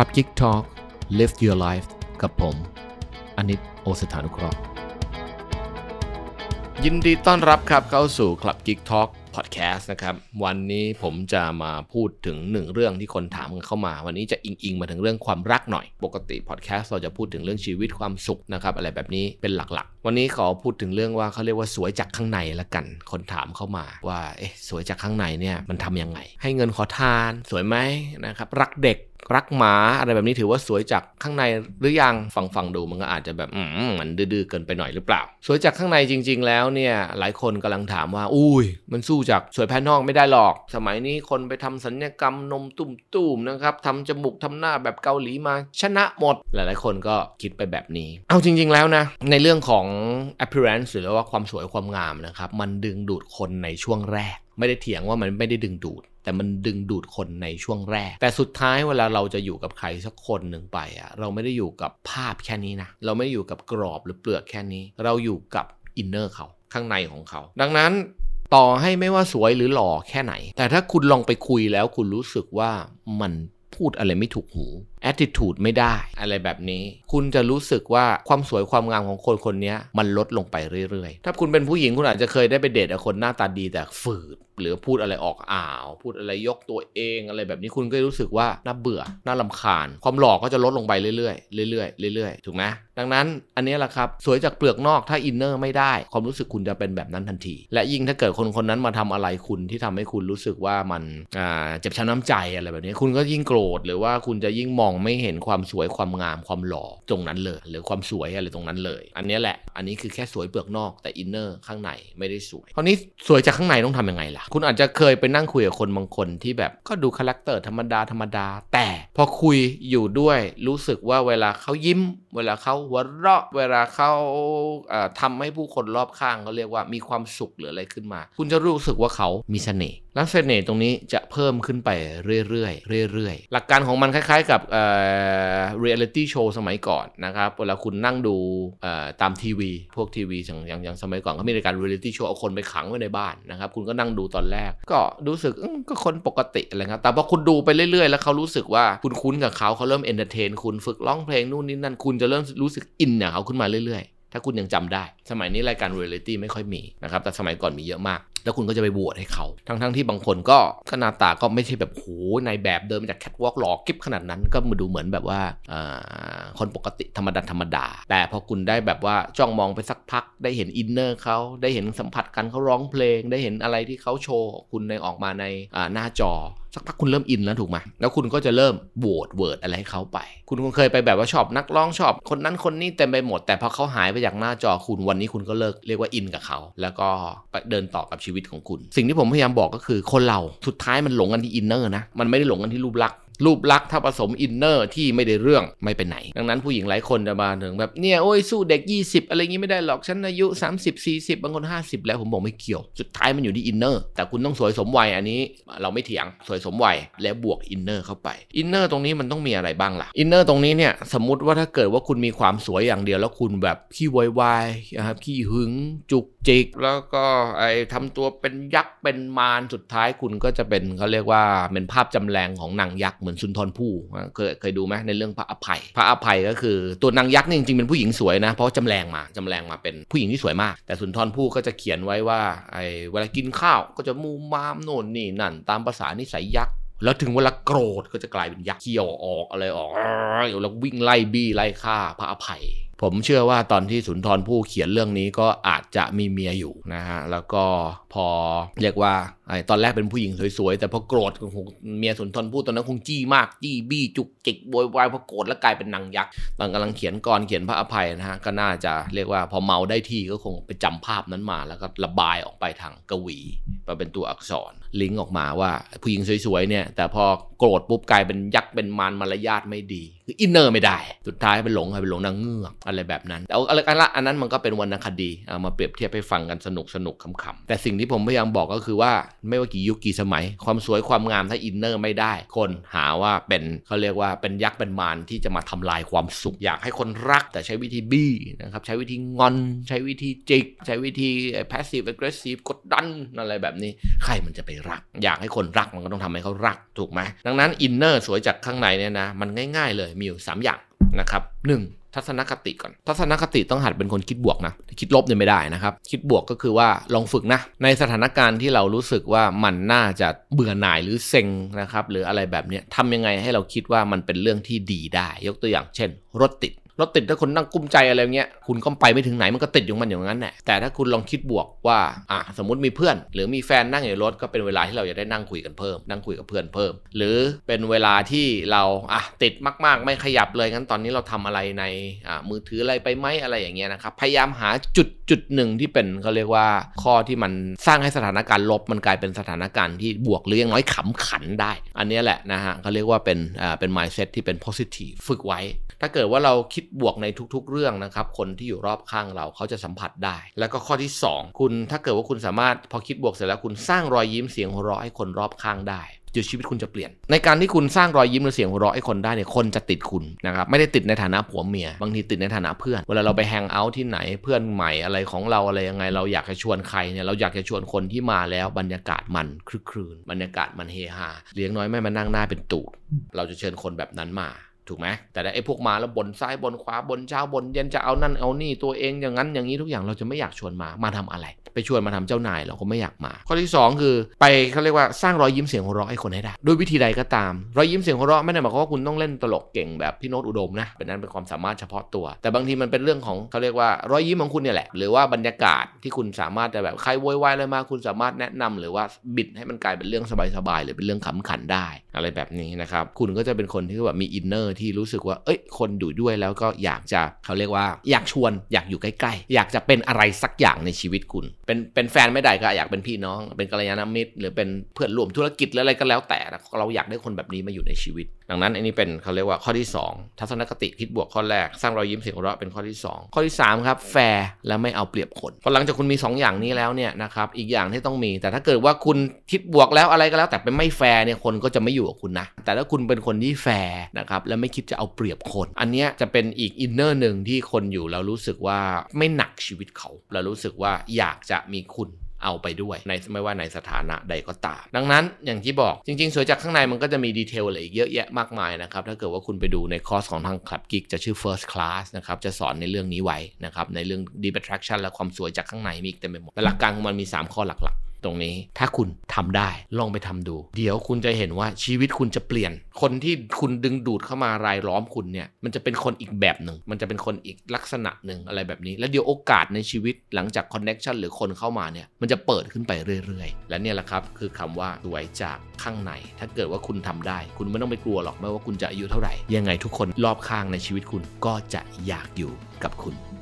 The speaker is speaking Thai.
Club Geek Talk Live Your Life กับผม อนิตโอสถานุเคราะห์ ยินดีต้อนรับครับเข้าสู่ Club Geek Talk Podcast นะครับ วันนี้ผมจะมาพูดถึงหนึ่งเรื่องที่คนถามกันเข้ามา วันนี้จะอิงอิงมาถึงเรื่องความรักหน่อย ปกติ Podcast เราจะพูดถึงเรื่องชีวิตความสุขนะครับ อะไรแบบนี้เป็นหลักๆ วันนี้ขอพูดถึงเรื่องว่าเขาเรียกว่าสวยจากข้างในละกัน คนถามเข้ามาว่าเอ๊ะสวยจากข้างในเนี่ยมันทำยังไง ให้เงินขอทาน สวยไหมนะครับรักเด็ก รักหมาอะไรแบบนี้ถือว่าสวยจากข้างในหรือยังฟังฟังดูมันก็อาจจะแบบอืมมันดื้อเกินไปหน่อยหรือเปล่า สวยจากข้างในจริง ๆ แล้วเนี่ยหลายคนกำลังถามว่า อุ้ย มันสู้จากสวยภายนอกไม่ได้หรอก สมัยนี้คนไปทำสัญญกรรมนมตุ่มๆนะครับทำจมูกทำหน้าแบบเกาหลีมาชนะหมด หลายๆ คนก็คิดไปแบบนี้ เอาจริง ๆ แล้วนะ ในเรื่องของ appearance หรือว่าความสวยความงามนะครับมันดึงดูดคนในช่วงแรก ไม่ได้เถียงว่ามันไม่ได้ดึงดูด แต่มันดึงดูดคนในช่วงแรก แต่สุดท้ายเวลาเราจะอยู่กับใครสักคนหนึ่งไปอะเราไม่ได้อยู่กับภาพแค่นี้นะ เราไม่ได้อยู่กับกรอบหรือเปลือกแค่นี้ เราอยู่กับอินเนอร์เขาข้างในของเขา ดังนั้นต่อให้ไม่ว่าสวยหรือหล่อแค่ไหน แต่ถ้าคุณลองไปคุยแล้วคุณรู้สึกว่ามันพูดอะไรไม่ถูกหู attitude ไม่ได้อะไรแบบนี้ คุณจะรู้สึกว่าความสวยความงามของคนคนนี้มันลดลงไปเรื่อยๆ ถ้าคุณเป็นผู้หญิงคุณอาจจะเคยได้ไปเดทกับคนหน้าตาดีแต่ฝืด หรือพูดอะไรออกอ่าว พูดอะไรยกตัวเองอะไรแบบนี้คุณก็รู้สึกว่าน่าเบื่อน่าลำคาญ ความหล่อก็จะลดลงไปเรื่อยๆเรื่อยๆเรื่อยๆถูกไหมดังนั้นอันนี้แหละครับสวยจากเปลือกนอกถ้า inner ไม่ได้ ความรู้สึกคุณจะเป็นแบบนั้นทันที และยิ่งถ้าเกิดคนคนนั้นมาทำอะไรคุณที่ทำให้คุณรู้สึกว่ามันเจ็บช้ำน้ำใจอะไรแบบนี้ คุณก็ยิ่งโกรธหรือว่าคุณจะยิ่งมององไม่เห็นความสวยความงามความหล่อตรงนั้นเลย หรือความสวยอะไรตรงนั้นเลย อันนี้แหละ อันนี้คือแค่สวยเปลือกนอกแต่ inner ข้างในไม่ได้สวยคราวนี้สวยจากข้างในต้องทำยังไงล่ะ คุณอาจจะเคยไปนั่งคุยกับคนบางคนที่แบบก็ดู character ธรรมดาธรรมดา แต่พอคุยอยู่ด้วยรู้สึกว่าเวลาเขายิ้ม เวลาเขาหัวเราะเวลาเขาทำให้ผู้คนรอบข้างเขาเรียกว่ามีความสุขหรืออะไรขึ้นมา คุณจะรู้สึกว่าเขามีเสน่ห์และเสน่ห์ตรงนี้จะเพิ่มขึ้นไปเรื่อยๆเรื่อยๆหลักการของมันคล้าย ๆ กับเอ่อ reality show สมัยก่อนนะครับเวลาคุณนั่งดูตามทีวี พวกทีวีอย่างอย่างอย่างสมัยก่อนก็มีรายการ reality show เอาคนไปขังไว้ในบ้านนะครับคุณก็นั่งดูตอนแรก ก็รู้สึกก็คนปกติอะไรครับแต่พอคุณดูไปเรื่อยๆ แล้วเขารู้สึกว่าคุณคุ้นกับเขาเขาเริ่ม entertain คุณฝึกร้องเพลงนู่นนี่นั่นคุณจะเริ่มรู้สึก in เนี่ยเขาขึ้นมาเรื่อยๆถ้าคุณยังจำได้ สมัยนี้รายการเรียลิตี้ไม่ค่อยมีนะครับ แต่สมัยก่อนมีเยอะมาก แล้วคุณก็จะไปโหวตให้เขา ทั้งๆที่บางคนก็ก็หน้าตาก็ไม่ใช่แบบโหนายแบบเดินจากแคทวอล์กหลอกกิ๊บขนาดนั้นก็มาดูเหมือนแบบว่าคนปกติธรรมดาธรรมดา แต่พอคุณได้แบบว่าจ้องมองไปสักพัก ได้เห็น inner เขาได้เห็นสัมผัสกันเขาร้องเพลง ได้เห็นอะไรที่เขาโชว์คุณในออกมาในหน้าจอสักพักคุณเริ่ม in แล้วถูกไหมแล้วคุณก็จะเริ่มโหวตเวิร์ดอะไรให้เขาไป คุณคงเคยไปแบบว่าชอบนักร้องชอบ คนนั้นคนนี้เต็มไปหมด แต่พอเขาหายไปจากหน้าจอคุณวันนี้คุณก็เลิกเรียกว่า in กับเขา แล้วก็เดินต่อกับชีวิตของคุณ สิ่งที่ผมพยายามบอกก็คือคนเราสุดท้ายมันหลงกันที่ inner นะมันไม่ได้หลงกันที่รูปลักษณ์ รูปลักษณ์ถ้าผสม inner ที่ไม่ได้เรื่องไม่ไปไหน ดังนั้นผู้หญิงหลายคนจะมาถึงแบบเนี่ยโอ้ยสู้เด็ก 20 อะไรงี้ไม่ได้หรอกฉันอายุ 30 40 บางคน 50 แล้วผมบอกไม่เกี่ยว สุดท้ายมันอยู่ที่ inner แต่คุณต้องสวยสมวัยอันนี้ เราไม่เถียงสวยสมวัยแล้วบวก inner เข้าไป inner ตรงนี้มันต้องมีอะไรบ้างล่ะ inner ตรงนี้เนี่ยสมมติว่าถ้าเกิดว่าคุณมีความสวยอย่างเดียว แล้วคุณแบบขี้โวยวายนะครับขี้หึงจุกจิก แล้วก็ไอ้ทำตัวเป็นยักษ์เป็นมารสุดท้ายคุณก็จะเป็นเขาเรียกว่าเป็นภาพจำแลงของนางยักษ์เหมือนสุนทรภู่เคยเคยดูไหมในเรื่องพระอภัย พระอภัยก็คือตัวนางยักษ์นี่จริงๆเป็นผู้หญิงสวยนะ เพราะจำแลงมาจำแลงมาเป็นผู้หญิงที่สวยมาก แต่สุนทรภู่ก็จะเขียนไว้ว่าไอ้เวลากินข้าวก็จะมูมามโน่นนี่นั่น ตามภาษานิสัยยักษ์แล้วถึงเวลาโกรธก็จะกลายเป็นยักษ์เขี้ยวออกอะไรออกแล้ววิ่งไล่บี้ไล่ฆ่าพระอภัยผมเชื่อว่าตอนที่สุนทรภู่เขียนเรื่องนี้ก็อาจจะมีเมียอยู่นะฮะ แล้วก็พอเรียกว่า ไอ้ตอนแรกเป็นผู้หญิงสวยๆ แต่พอโกรธเมียสุนทรภู่ตอนนั้นคงจี้มาก จี้บี้จุกจิกโวยวายพอโกรธแล้วกลายเป็นนางยักษ์ตอนกำลังเขียนกรเขียนพระอภัยนะฮะก็น่าจะเรียกว่าพอเมาได้ที่ก็คงไปจำภาพนั้นมาแล้วก็ระบายออกไปทางกวีมาเป็นตัวอักษรลิงก์ออกมาว่าผู้หญิงสวยๆเนี่ยแต่พอโกรธปุ๊บกลายเป็นยักษ์เป็นมารมารยาทไม่ดี คือ inner ไม่ได้ สุดท้ายเป็นหลงไปหลงนางเงือกอะไรแบบนั้นแต่อะไรกันละอันนั้นมันก็เป็นวรรณคดีเอามาเปรียบเทียบให้ฟังกันสนุกสนุกขำๆแต่สิ่งที่ผมพยายามบอกก็คือว่าไม่ว่ากี่ยุคกี่สมัย ความสวยความงามถ้า inner ไม่ได้ คนหาว่าเป็นเขาเรียกว่าเป็นยักษ์เป็นมารที่จะมาทำลายความสุข อยากให้คนรักแต่ใช้วิธีบี้นะครับใช้วิธีงอน ใช้วิธีจิก ใช้วิธี passive aggressive กดดันอะไรแบบนี้ ใครมันจะไปรัก อยากให้คนรักมันก็ต้องทำให้เขารักถูกไหมดังนั้นอินเนอร์สวยจากข้างในเนี่ยนะมันง่าย ๆ เลยมีอยู่3อย่างนะครับหนึ่ง ทัศนคติก่อน ทัศนคติต้องหัดเป็นคนคิดบวกนะ คิดลบเนี่ยไม่ได้นะครับ คิดบวกก็คือว่าลองฝึกนะ ในสถานการณ์ที่เรารู้สึกว่ามันน่าจะเบื่อหน่ายหรือเซ็งนะครับ หรืออะไรแบบนี้ทำยังไงให้เราคิดว่ามันเป็นเรื่องที่ดีได้ ยกตัวอย่างเช่น รถติด รถติดถ้าคนนั่งกุ้มใจอะไรเงี้ยคุณก็ไปไม่ถึงไหนมันก็ติดอยู่มันอย่างนั้นแหละแต่ถ้าคุณลองคิดบวกว่าอะสมมติมีเพื่อน หรือมีแฟนนั่งอยู่รถก็เป็นเวลาที่เราจะได้นั่งคุยกันเพิ่มนั่งคุยกับเพื่อนเพิ่ม หรือเป็นเวลาที่เราอะติดมาก ๆ ไม่ขยับเลยงั้นตอนนี้เราทำอะไรในอ่ามือถืออะไรไปไหมอะไรอย่างเงี้ยนะครับพยายามหาจุดจุดหนึ่งที่เป็นเขาเรียกว่าข้อที่มันสร้างให้สถานการณ์ลบมันกลายเป็นสถานการณ์ที่บวกหรือยังน้อยขำขันได้ อันนี้แหละนะฮะเขาเรียกว่าเป็นอ่าเป็น mindset ที่เป็น positive ฝึกไว้ ถ้าเกิดว่าเราคิดบวกในทุกๆ เรื่องนะครับ คนที่อยู่รอบข้างเราเขาจะสัมผัสได้ แล้วก็ข้อที่ 2 คุณถ้าเกิดว่าคุณสามารถพอคิดบวกเสร็จแล้วคุณสร้างรอยยิ้มเสียงหัวเราะให้คนรอบข้างได้เดี๋ยวชีวิตคุณจะเปลี่ยน ในการที่คุณสร้างรอยยิ้มหรือเสียงหัวเราะให้คนได้เนี่ยคนจะติดคุณนะครับไม่ได้ติดในฐานะผัวเมีย บางทีติดในฐานะเพื่อน เวลาเราไปแฮงเอาท์ที่ไหนเพื่อนใหม่อะไรของเราอะไรยังไง เราอยากจะชวนใครเนี่ยเราอยากจะชวนคนที่มาแล้วบรรยากาศมันคลึกครืนบรรยากาศมันเฮฮาเลี้ยงน้อยไม่มานั่งหน้าเป็นตูดเราจะเชิญคนแบบนั้นมา ถูกไหมแต่ไอ้พวกมาแล้วบนซ้ายบนขวาบนเช้าบนเย็นจะเอานั่นเอานี่ตัวเองอย่างนั้นอย่างนี้ทุกอย่างเราจะไม่อยากชวนมามาทำอะไร ไปชวนมาทำเจ้านายเราก็ไม่อยากมา ข้อที่ 2 คือไปเขาเรียกว่าสร้างรอยยิ้มเสียงหัวเราะให้คนให้ได้ด้วยวิธีใดก็ตาม รอยยิ้มเสียงหัวเราะไม่ได้หมายความว่าคุณต้องเล่นตลกเก่งแบบพี่โน้ตอุดมนะเป็นนั้นเป็นความสามารถเฉพาะตัว แต่บางทีมันเป็นเรื่องของเขาเรียกว่ารอยยิ้มของคุณเนี่ยแหละ หรือว่าบรรยากาศที่คุณสามารถจะแบบใครโวยวายอะไรมาคุณสามารถแนะนำหรือว่าบิดให้มันกลายเป็นเรื่องสบายๆหรือเป็นเรื่องขำขันได้ อะไรแบบนี้นะครับคุณก็จะเป็นคนที่แบบมี inner ที่รู้สึกว่าเอ้ยคนอยู่ด้วยแล้วก็อยากจะเขาเรียกว่าอยากชวน อยากอยู่ใกล้ๆ อยากจะเป็นอะไรสักอย่างในชีวิตคุณเป็นเป็นแฟนไม่ได้ก็อยากเป็นพี่น้อง เป็นกัลยาณมิตร หรือเป็นเพื่อนร่วมธุรกิจหรืออะไรก็แล้วแต่นะเราอยากได้คนแบบนี้มาอยู่ในชีวิต ดังนั้นอันนี้เป็นเขาเรียกว่าข้อที่ 2 ทัศนคติคิดบวกข้อแรก สร้างรอยยิ้มเสียงหัวเราะเป็นข้อที่ 2 ข้อที่3ครับแฟร์และไม่เอาเปรียบคนพอหลังจากคุณมี 2 อย่างนี้แล้วเนี่ยนะครับอีกอย่างที่ต้องมี แต่ถ้าเกิดว่าคุณคิดบวกแล้วอะไรก็แล้ว แต่เป็นไม่แฟร์เนี่ยคนก็จะไม่อยู่กับคุณนะแต่ถ้าคุณเป็นคนที่แฟร์นะครับและไม่คิดจะเอาเปรียบคน อันนี้จะเป็นอีก inner หนึ่งที่คนอยู่แล้วรู้สึกว่าไม่หนักชีวิตเขาแล้วรู้สึกว่าอยากจะมีคุณเอาไปด้วยในไม่ว่าในสถานะใดก็ตาม ดังนั้นอย่างที่บอกจริงๆ สวยจากข้างในมันก็จะมี detail อะไรอีกเยอะแยะมากมายนะครับ ถ้าเกิดว่าคุณไปดูในคอร์สของทางคลับกิกจะชื่อ first class นะครับ จะสอนในเรื่องนี้ไว้นะครับ ในเรื่อง deep attraction และความสวยจากข้างในมีอีกเต็มไปหมดแต่หลักการของมันมี 3 ข้อหลัก ตรงนี้ ถ้าคุณทำได้ลองไปทำดู เดี๋ยวคุณจะเห็นว่าชีวิตคุณจะเปลี่ยน คนที่คุณดึงดูดเข้ามารายล้อมคุณเนี่ย มันจะเป็นคนอีกแบบหนึ่ง มันจะเป็นคนอีกลักษณะหนึ่งอะไรแบบนี้ แล้วเดี๋ยวโอกาสในชีวิตหลังจากคอนเน็ชันหรือคนเข้ามาเนี่ย มันจะเปิดขึ้นไปเรื่อยๆ และเนี่ยแหละครับคือคำว่าสวยจากข้างใน ถ้าเกิดว่าคุณทำได้ คุณไม่ต้องไปกลัวหรอกไม่ว่าคุณจะอายุเท่าไหร่ ยังไงทุกคนรอบข้างในชีวิตคุณก็จะอยากอยู่กับคุณ